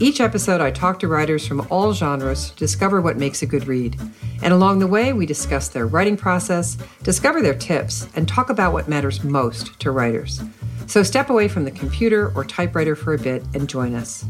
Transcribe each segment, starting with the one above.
Each episode, I talk to writers from all genres to discover what makes a good read. And along the way, we discuss their writing process, discover their tips, and talk about what matters most to writers. So step away from the computer or typewriter for a bit and join us.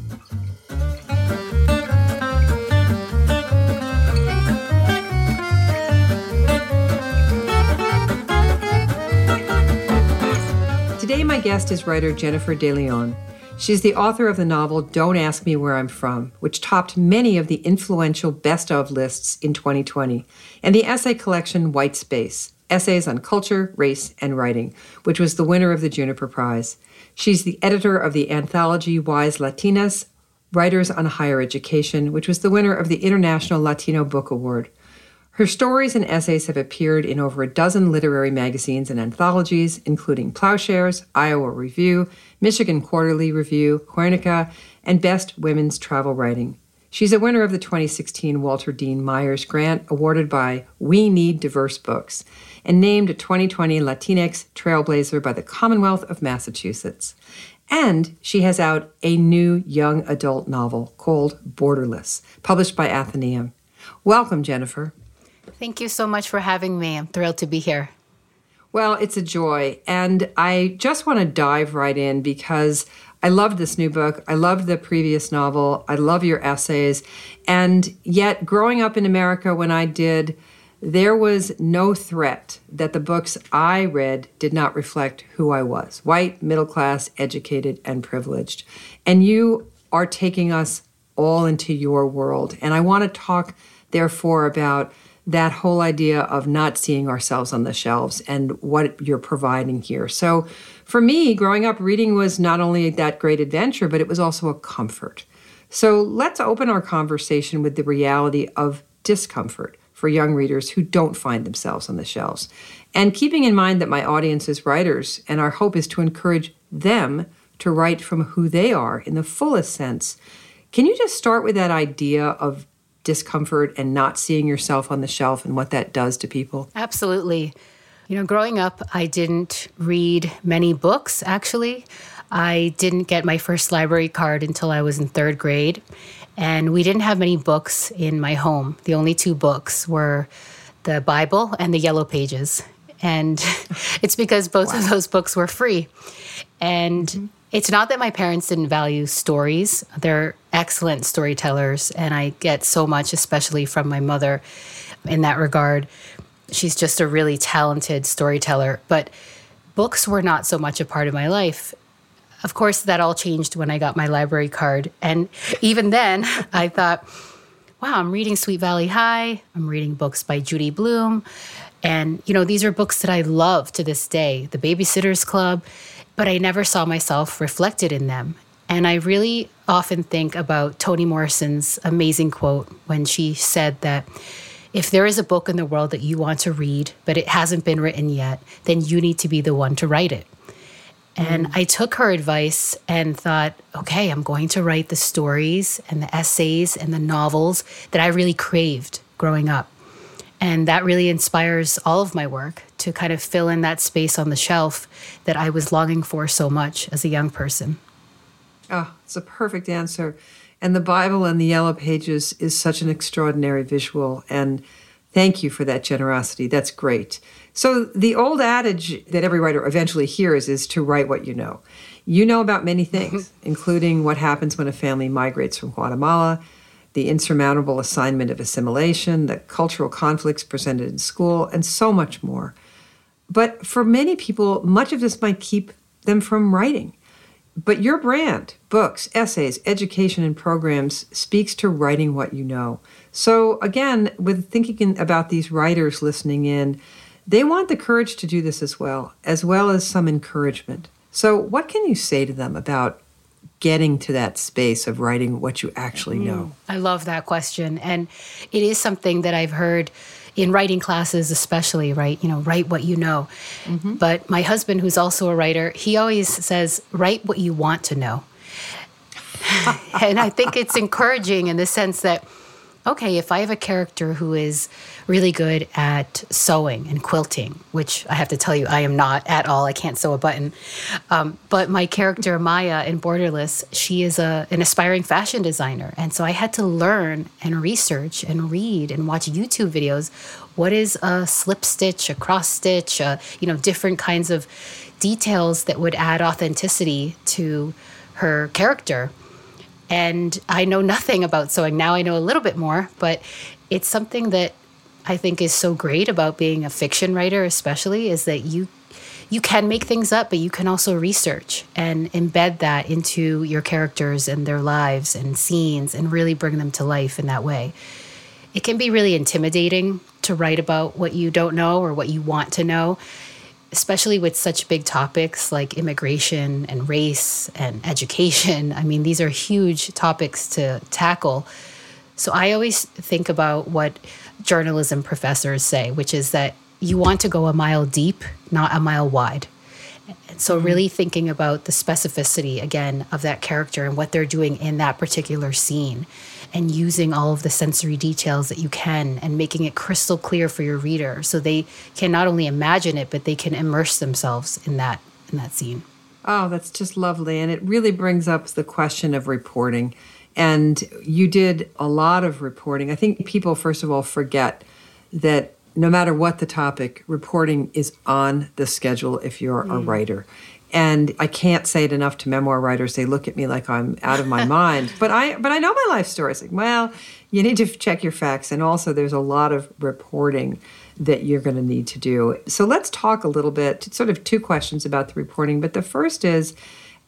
Today, my guest is writer Jennifer De Leon. She's the author of the novel Don't Ask Me Where I'm From, which topped many of the influential best of lists in 2020, and the essay collection White Space Essays on Culture, Race, and Writing, which was the winner of the Juniper Prize. She's the editor of the anthology Wise Latinas Writers on Higher Education, which was the winner of the International Latino Book Award. Her stories and essays have appeared in over a dozen literary magazines and anthologies, including Ploughshares, Iowa Review, Michigan Quarterly Review, Guernica, and Best Women's Travel Writing. She's a winner of the 2016 Walter Dean Myers Grant awarded by We Need Diverse Books and named a 2020 Latinx Trailblazer by the Commonwealth of Massachusetts. And she has out a new young adult novel called Borderless, published by Atheneum. Welcome, Jennifer. Thank you so much for having me. I'm thrilled to be here. Well, it's a joy. And I just want to dive right in because I loved this new book. I loved the previous novel. I love your essays. And yet, growing up in America when I did, there was no threat that the books I read did not reflect who I was white, middle class, educated, and privileged. And you are taking us all into your world. And I want to talk, therefore, about that whole idea of not seeing ourselves on the shelves and what you're providing here. So, for me, growing up, reading was not only that great adventure, but it was also a comfort. So, let's open our conversation with the reality of discomfort for young readers who don't find themselves on the shelves. And keeping in mind that my audience is writers, and our hope is to encourage them to write from who they are in the fullest sense. Can you just start with that idea of discomfort and not seeing yourself on the shelf and what that does to people? Absolutely. You know, growing up, I didn't read many books, actually. I didn't get my first library card until I was in third grade. And we didn't have many books in my home. The only two books were the Bible and the Yellow Pages. And it's because both wow. of those books were free. And mm-hmm. It's not that my parents didn't value stories. They're excellent storytellers, and I get so much, especially from my mother, in that regard. She's just a really talented storyteller. But books were not so much a part of my life. Of course, that all changed when I got my library card. And even then, I thought, wow, I'm reading Sweet Valley High. I'm reading books by Judy Blume. And, you know, these are books that I love to this day The Babysitter's Club but I never saw myself reflected in them. And I really often think about Toni Morrison's amazing quote when she said that if there is a book in the world that you want to read, but it hasn't been written yet, then you need to be the one to write it. And mm. I took her advice and thought, okay, I'm going to write the stories and the essays and the novels that I really craved growing up. And that really inspires all of my work to kind of fill in that space on the shelf that I was longing for so much as a young person. Oh, it's a perfect answer. And the Bible and the Yellow Pages is such an extraordinary visual. And thank you for that generosity. That's great. So, the old adage that every writer eventually hears is to write what you know. You know about many things, including what happens when a family migrates from Guatemala the insurmountable assignment of assimilation, the cultural conflicts presented in school, and so much more. But for many people, much of this might keep them from writing. But your brand, books, essays, education, and programs speaks to writing what you know. So, again, with thinking about these writers listening in, they want the courage to do this as well, as well as some encouragement. So, what can you say to them about getting to that space of writing what you actually know? Mm, I love that question. And it is something that I've heard in writing classes, especially, right? You know, write what you know. Mm-hmm. But my husband, who's also a writer, he always says, write what you want to know. and I think it's encouraging in the sense that okay, if I have a character who is really good at sewing and quilting, which I have to tell you, I am not at all. I can't sew a button. Um, but my character, Maya in Borderless, she is a, an aspiring fashion designer. And so I had to learn and research and read and watch YouTube videos. What is a slip stitch, a cross stitch, uh, you know, different kinds of details that would add authenticity to her character. And I know nothing about sewing. Now I know a little bit more, but it's something that I think is so great about being a fiction writer, especially, is that you you can make things up, but you can also research and embed that into your characters and their lives and scenes and really bring them to life in that way. It can be really intimidating to write about what you don't know or what you want to know especially with such big topics like immigration and race and education. I mean, these are huge topics to tackle. So I always think about what journalism professors say, which is that you want to go a mile deep, not a mile wide. And so, mm-hmm. really thinking about the specificity again of that character and what they're doing in that particular scene and using all of the sensory details that you can and making it crystal clear for your reader so they can not only imagine it but they can immerse themselves in that in that scene. Oh, that's just lovely and it really brings up the question of reporting. And you did a lot of reporting. I think people first of all forget that no matter what the topic, reporting is on the schedule if you're mm. a writer. And I can't say it enough to memoir writers. They look at me like I'm out of my mind. But I but I know my life story. It's like, well, you need to check your facts. And also there's a lot of reporting that you're going to need to do. So let's talk a little bit, sort of two questions about the reporting. But the first is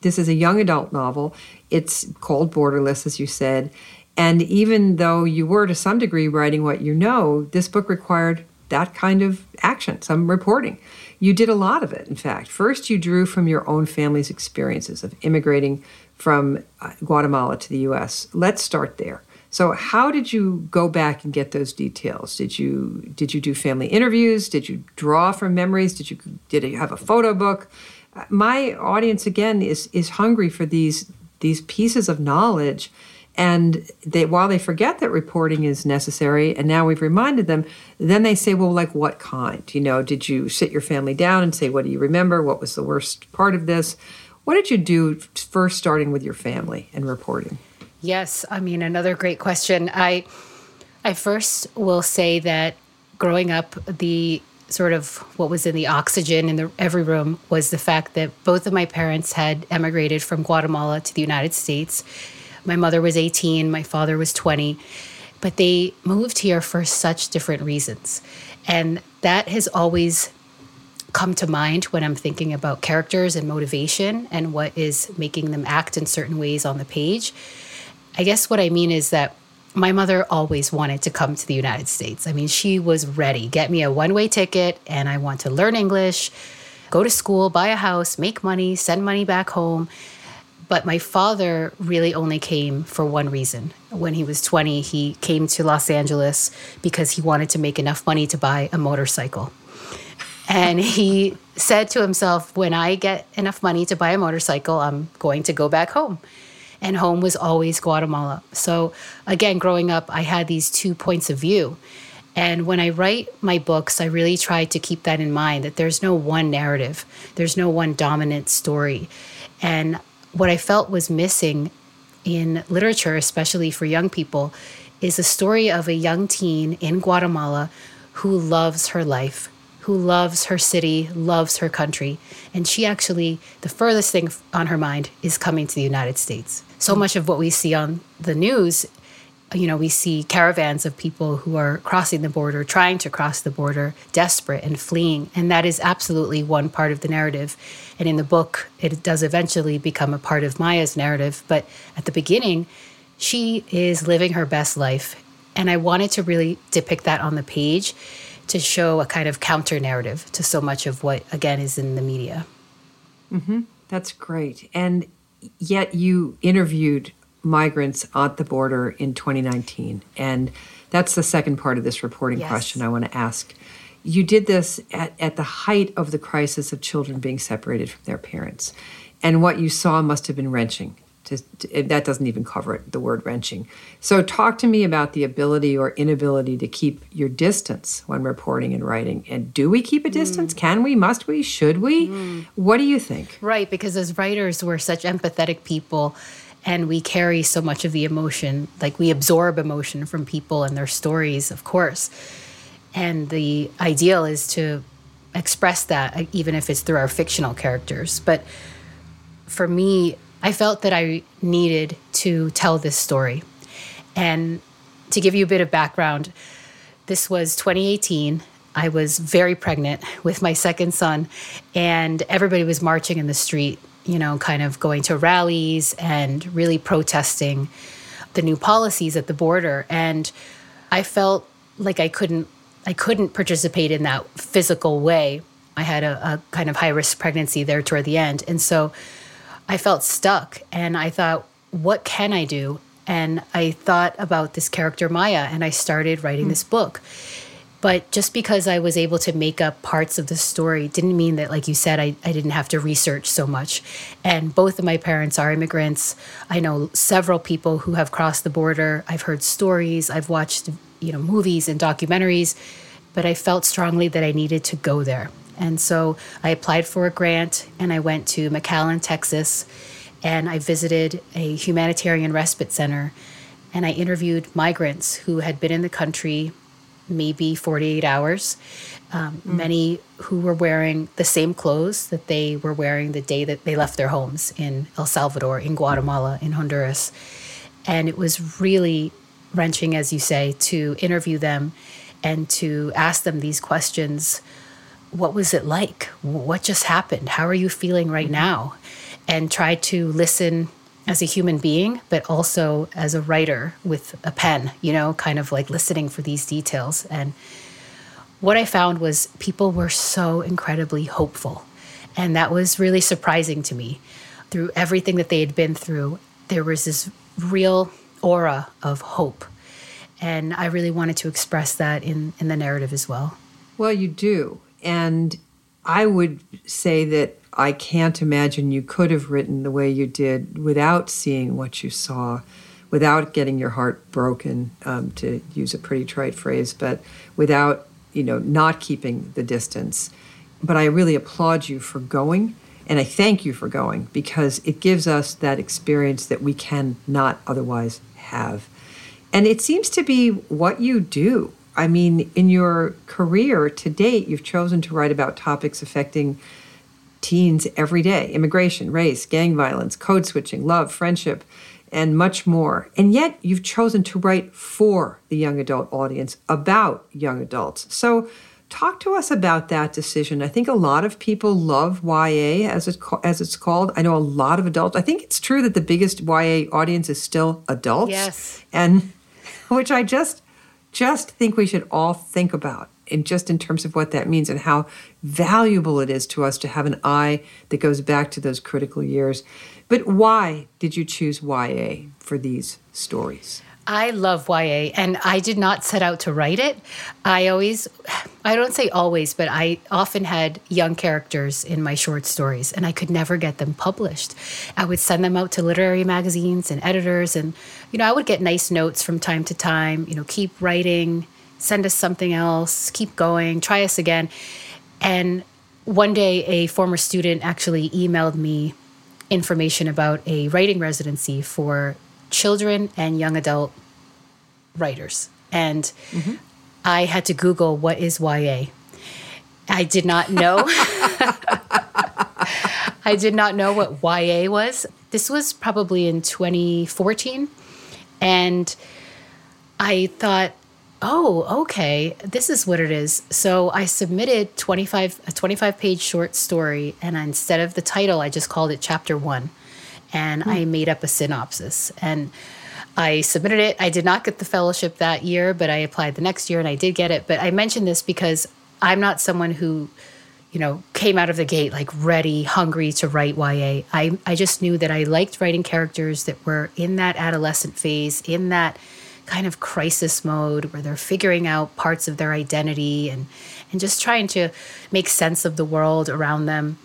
this is a young adult novel. It's called Borderless, as you said. And even though you were to some degree writing what you know, this book required that kind of action, some reporting. You did a lot of it, in fact. First, you drew from your own family's experiences of immigrating from uh, Guatemala to the US. Let's start there. So, how did you go back and get those details? Did you did you do family interviews? Did you draw from memories? Did you did you have a photo book? My audience again is is hungry for these these pieces of knowledge. And they while they forget that reporting is necessary and now we've reminded them then they say well like what kind? You know did you sit your family down and say what do you remember? What was the worst part of this? What did you do first starting with your family and reporting? Yes i mean another great question. I i first will say that growing up the sort of what was in the oxygen in the every room was the fact that both of my parents had emigrated from Guatemala to the United States my mother was 18, my father was 20, but they moved here for such different reasons. And that has always come to mind when I'm thinking about characters and motivation and what is making them act in certain ways on the page. I guess what I mean is that my mother always wanted to come to the United States. I mean, she was ready. Get me a one way ticket, and I want to learn English, go to school, buy a house, make money, send money back home. But my father really only came for one reason. When he was 20, he came to Los Angeles because he wanted to make enough money to buy a motorcycle. And he said to himself, When I get enough money to buy a motorcycle, I'm going to go back home. And home was always Guatemala. So, again, growing up, I had these two points of view. And when I write my books, I really try to keep that in mind that there's no one narrative, there's no one dominant story. And what I felt was missing in literature, especially for young people, is a story of a young teen in Guatemala who loves her life, who loves her city, loves her country. And she actually, the furthest thing on her mind is coming to the United States. So much of what we see on the news you know, we see caravans of people who are crossing the border, trying to cross the border, desperate and fleeing. And that is absolutely one part of the narrative. And in the book, it does eventually become a part of Maya's narrative. But at the beginning, she is living her best life. And I wanted to really depict that on the page to show a kind of counter narrative to so much of what, again, is in the media. Mm-hmm. That's great. And yet you interviewed migrants at the border in 2019. And that's the second part of this reporting yes. question I want to ask. You did this at, at the height of the crisis of children being separated from their parents. And what you saw must have been wrenching. To, that doesn't even cover it, the word wrenching. So, talk to me about the ability or inability to keep your distance when reporting and writing. And do we keep a distance? Mm. Can we? Must we? Should we? Mm. What do you think? Right, because as writers, we're such empathetic people and we carry so much of the emotion like we absorb emotion from people and their stories of course and the ideal is to express that even if it's through our fictional characters but for me i felt that i needed to tell this story and to give you a bit of background this was 2018 I was very pregnant with my second son, and everybody was marching in the street you know, kind of going to rallies and really protesting the new policies at the border. And I felt like I couldn't I couldn't participate in that physical way. I had a, a kind of high risk pregnancy there toward the end. And so I felt stuck and I thought, what can I do? And I thought about this character Maya and I started writing mm. this book. But just because I was able to make up parts of the story didn't mean that, like you said, I, I didn't have to research so much. And both of my parents are immigrants. I know several people who have crossed the border. I've heard stories, I've watched, you know, movies and documentaries, but I felt strongly that I needed to go there. And so I applied for a grant and I went to McAllen, Texas, and I visited a humanitarian respite center and I interviewed migrants who had been in the country maybe 48 hours. Um, mm. Many who were wearing the same clothes that they were wearing the day that they left their homes in El Salvador, in Guatemala, in Honduras. And it was really wrenching, as you say, to interview them and to ask them these questions What was it like? What just happened? How are you feeling right mm-hmm. now? And try to listen as a human being, but also as a writer with a pen, you know, kind of like listening for these details. And what I found was people were so incredibly hopeful. And that was really surprising to me. Through everything that they had been through, there was this real aura of hope. And I really wanted to express that in, in the narrative as well. Well, you do. And I would say that I can't imagine you could have written the way you did without seeing what you saw, without getting your heart broken, um, to use a pretty trite phrase, but without, you know, not keeping the distance. But I really applaud you for going, and I thank you for going because it gives us that experience that we cannot otherwise have. And it seems to be what you do. I mean, in your career to date, you've chosen to write about topics affecting teens every day immigration, race, gang violence, code switching, love, friendship, and much more. And yet you've chosen to write for the young adult audience about young adults. So, talk to us about that decision. I think a lot of people love YA as it as it's called. I know a lot of adults. I think it's true that the biggest YA audience is still adults. Yes. And which I just just think we should all think about in just in terms of what that means and how valuable it is to us to have an eye that goes back to those critical years. But why did you choose YA for these stories? I love YA and I did not set out to write it. I always, I don't say always, but I often had young characters in my short stories and I could never get them published. I would send them out to literary magazines and editors and, you know, I would get nice notes from time to time, you know, keep writing, send us something else, keep going, try us again. And one day, a former student actually emailed me information about a writing residency for children and young adult writers. And mm-hmm. I had to Google what is YA. I did not know. I did not know what YA was. This was probably in 2014. And I thought, oh, okay, this is what it is. So I submitted 25 a 25 page short story, and instead of the title, I just called it chapter one, and hmm. I made up a synopsis and. I submitted it. I did not get the fellowship that year, but I applied the next year and I did get it. But I mention this because I'm not someone who you know, came out of the gate like ready, hungry to write YA. I, I just knew that I liked writing characters that were in that adolescent phase, in that kind of crisis mode where they're figuring out parts of their identity and, and just trying to make sense of the world around them.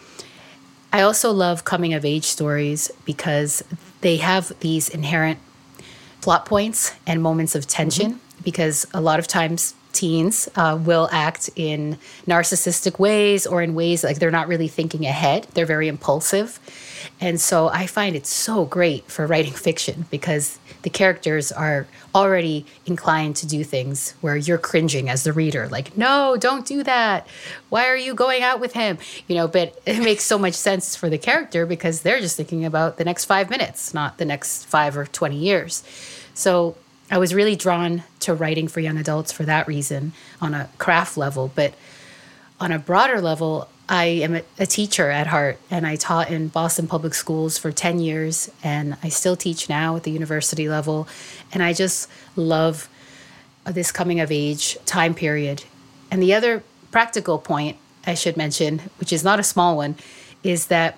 I also love coming of age stories because they have these inherent plot points and moments of tension mm-hmm. because a lot of times teens uh, will act in narcissistic ways or in ways like they're not really thinking ahead. They're very impulsive. And so I find it so great for writing fiction because the characters are already inclined to do things where you're cringing as the reader, like, no, don't do that. Why are you going out with him? You know, but it makes so much sense for the character because they're just thinking about the next five minutes, not the next five or 20 years. So I was really drawn to writing for young adults for that reason on a craft level. But on a broader level, I am a teacher at heart, and I taught in Boston public schools for 10 years, and I still teach now at the university level. And I just love this coming of age time period. And the other practical point I should mention, which is not a small one, is that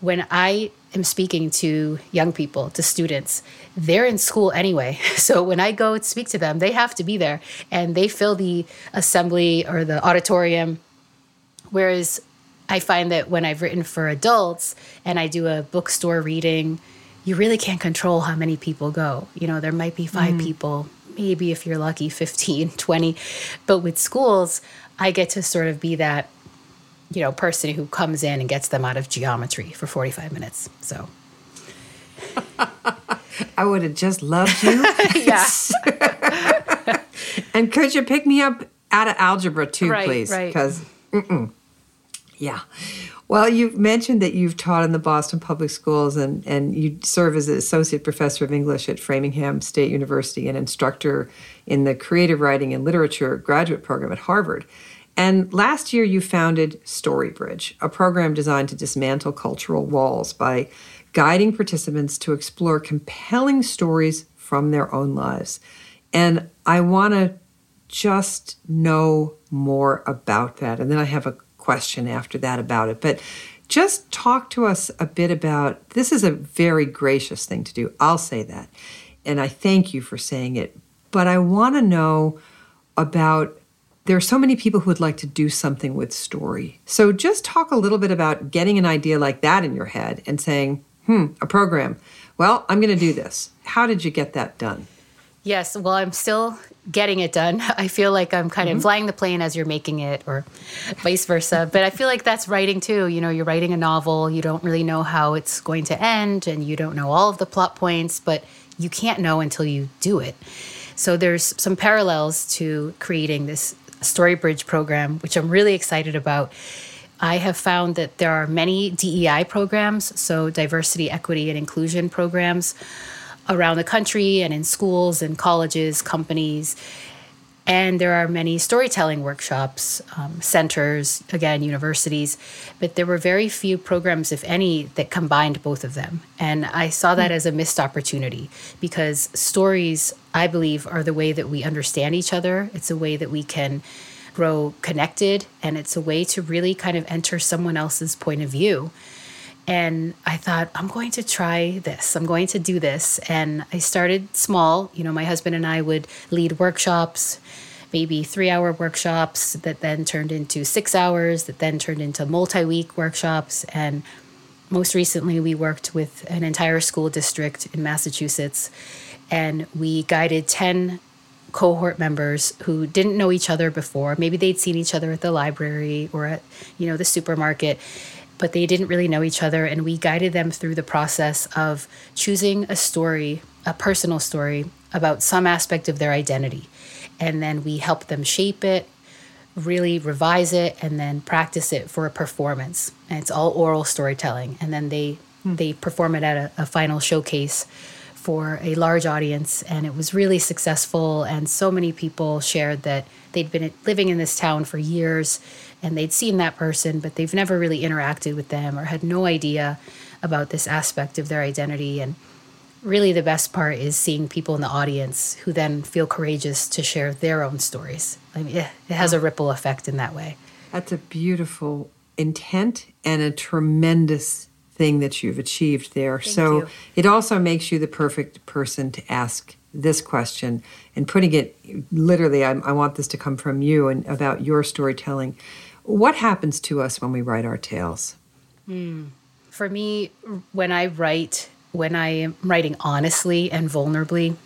when I am speaking to young people, to students, they're in school anyway. So when I go to speak to them, they have to be there and they fill the assembly or the auditorium. Whereas I find that when I've written for adults and I do a bookstore reading, you really can't control how many people go. You know, there might be five mm. people, maybe if you're lucky, 15, 20. But with schools, I get to sort of be that you know, person who comes in and gets them out of geometry for 45 minutes. So I would have just loved you. yeah. and could you pick me up out of algebra too, right, please? Right. Because, yeah. Well, you've mentioned that you've taught in the Boston Public Schools and, and you serve as an associate professor of English at Framingham State University and instructor in the creative writing and literature graduate program at Harvard. And last year, you founded Storybridge, a program designed to dismantle cultural walls by guiding participants to explore compelling stories from their own lives. And I want to just know more about that. And then I have a question after that about it. But just talk to us a bit about this is a very gracious thing to do. I'll say that. And I thank you for saying it. But I want to know about there are so many people who would like to do something with story. So just talk a little bit about getting an idea like that in your head and saying, hmm, a program. Well, I'm going to do this. How did you get that done? Yes, well, I'm still getting it done. I feel like I'm kind mm-hmm. of flying the plane as you're making it, or vice versa. but I feel like that's writing too. You know, you're writing a novel, you don't really know how it's going to end, and you don't know all of the plot points, but you can't know until you do it. So there's some parallels to creating this Storybridge program, which I'm really excited about. I have found that there are many DEI programs, so diversity, equity, and inclusion programs around the country and in schools and colleges, companies. And there are many storytelling workshops, um, centers, again, universities, but there were very few programs, if any, that combined both of them. And I saw that mm. as a missed opportunity because stories, I believe, are the way that we understand each other. It's a way that we can grow connected, and it's a way to really kind of enter someone else's point of view. And I thought, I'm going to try this. I'm going to do this. And I started small. You know, my husband and I would lead workshops, maybe three hour workshops that then turned into six hours, that then turned into multi week workshops. And most recently, we worked with an entire school district in Massachusetts. And we guided 10 cohort members who didn't know each other before. Maybe they'd seen each other at the library or at, you know, the supermarket but they didn't really know each other. And we guided them through the process of choosing a story, a personal story about some aspect of their identity. And then we helped them shape it, really revise it, and then practice it for a performance. And it's all oral storytelling. And then they, hmm. they perform it at a, a final showcase for a large audience and it was really successful and so many people shared that they'd been living in this town for years and they'd seen that person, but they've never really interacted with them or had no idea about this aspect of their identity. And really, the best part is seeing people in the audience who then feel courageous to share their own stories. I mean, it has a ripple effect in that way. That's a beautiful intent and a tremendous thing that you've achieved there. Thank so you. it also makes you the perfect person to ask this question and putting it literally, I, I want this to come from you and about your storytelling. What happens to us when we write our tales? Hmm. For me, when I write, when I am writing honestly and vulnerably,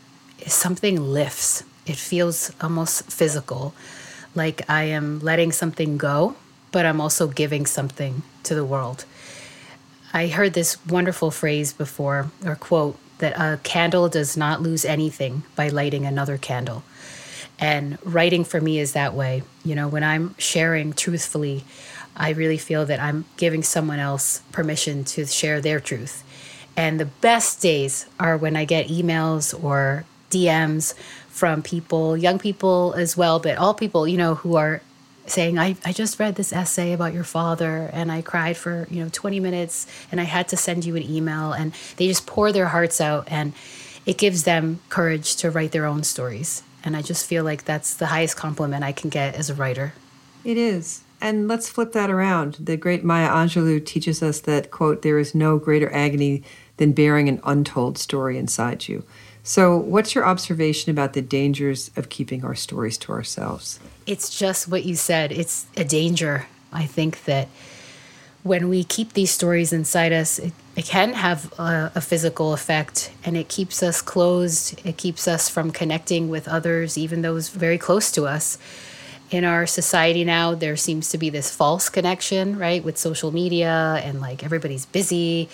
something lifts. It feels almost physical, like I am letting something go, but I'm also giving something to the world. I heard this wonderful phrase before, or quote, that a candle does not lose anything by lighting another candle. And writing for me is that way. You know, when I'm sharing truthfully, I really feel that I'm giving someone else permission to share their truth. And the best days are when I get emails or DMs from people, young people as well, but all people, you know, who are saying, I, I just read this essay about your father and I cried for, you know, 20 minutes and I had to send you an email. And they just pour their hearts out and it gives them courage to write their own stories. And I just feel like that's the highest compliment I can get as a writer. It is. And let's flip that around. The great Maya Angelou teaches us that, quote, there is no greater agony than bearing an untold story inside you. So, what's your observation about the dangers of keeping our stories to ourselves? It's just what you said. It's a danger. I think that when we keep these stories inside us, it, it can have a, a physical effect and it keeps us closed. It keeps us from connecting with others, even those very close to us. In our society now, there seems to be this false connection, right, with social media and like everybody's busy.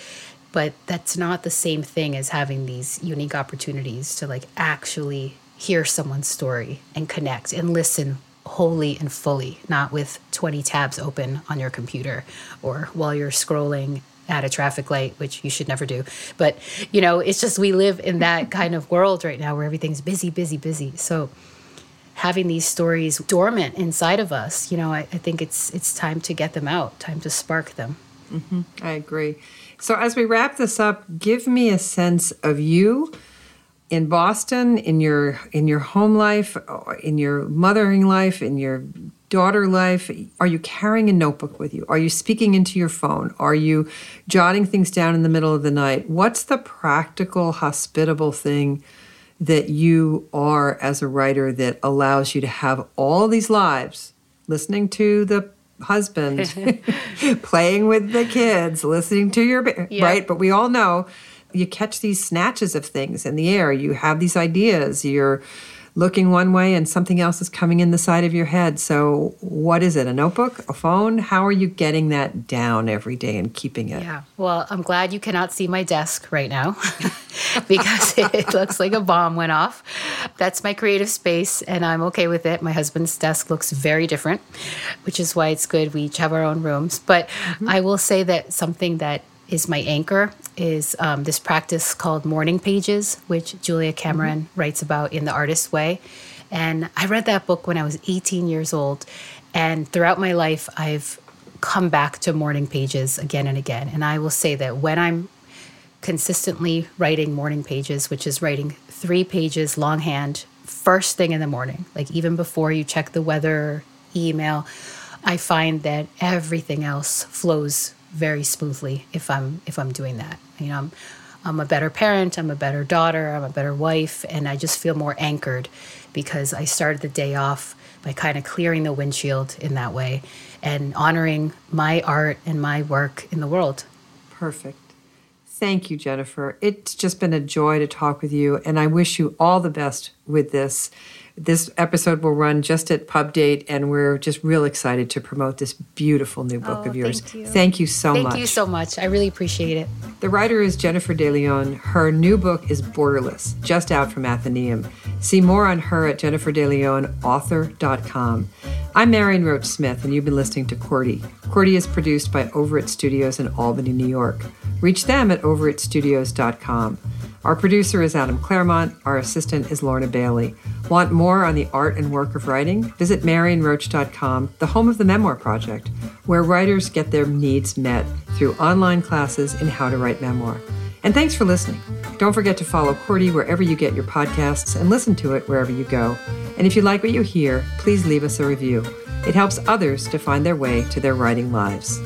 But that's not the same thing as having these unique opportunities to like actually hear someone's story and connect and listen wholly and fully, not with 20 tabs open on your computer or while you're scrolling at a traffic light, which you should never do. But, you know, it's just we live in that kind of world right now where everything's busy, busy, busy. So having these stories dormant inside of us, you know, I, I think it's it's time to get them out, time to spark them. Mm-hmm. I agree. So, as we wrap this up, give me a sense of you in Boston, in your in your home life, in your mothering life, in your daughter life. Are you carrying a notebook with you? Are you speaking into your phone? Are you jotting things down in the middle of the night? What's the practical, hospitable thing that you are as a writer that allows you to have all these lives, listening to the husband, playing with the kids, listening to your ba- Yeah. right? But we all know you catch these snatches of things in the air. You have these ideas. You're looking one way and something else is coming in the side of your head. So, what is it? A notebook? A phone? How are you getting that down every day and keeping it? Yeah. Well, I'm glad you cannot see my desk right now because it looks like a bomb went off. That's my creative space, and I'm okay with it. My husband's desk looks very different, which is why it's good we each have our own rooms. But mm-hmm. I will say that something that is my anchor is um, this practice called morning pages, which Julia Cameron writes about in The Artist's Way. And I read that book when I was 18 years old. And throughout my life, I've come back to morning pages again and again. And I will say that when I'm consistently writing morning pages, which is writing three pages longhand first thing in the morning, like even before you check the weather, email, I find that everything else flows very smoothly if I'm if I'm doing that. You know, I'm I'm a better parent, I'm a better daughter, I'm a better wife, and I just feel more anchored because I started the day off by kind of clearing the windshield in that way and honoring my art and my work in the world. Perfect. Thank you, Jennifer. It's just been a joy to talk with you, and I wish you all the best with this. This episode will run just at pub date, and we're just real excited to promote this beautiful new book Oh, of yours. thank you. Thank you so Thank much. Thank you so much. I really appreciate it. The writer is Jennifer De Leon. Her new book is Borderless, just out from Atheneum. See more on her at jenniferdeleonauthor.com. I'm Marion Roach Smith, and you've been listening to QWERTY. QWERTY is produced by Over It Studios in Albany, New York. Reach them at overitstudios.com. Our producer is Adam Claremont. Our assistant is Lorna Bailey. Want more on the art and work of writing? Visit marionroach.com, the home of the Memoir Project, where writers get their needs met through online classes in how to write memoir. And thanks for listening. Don't forget to follow QWERTY wherever you get your podcasts and listen to it wherever you go. And if you like what you hear, please leave us a review. It helps others to find their way to their writing lives.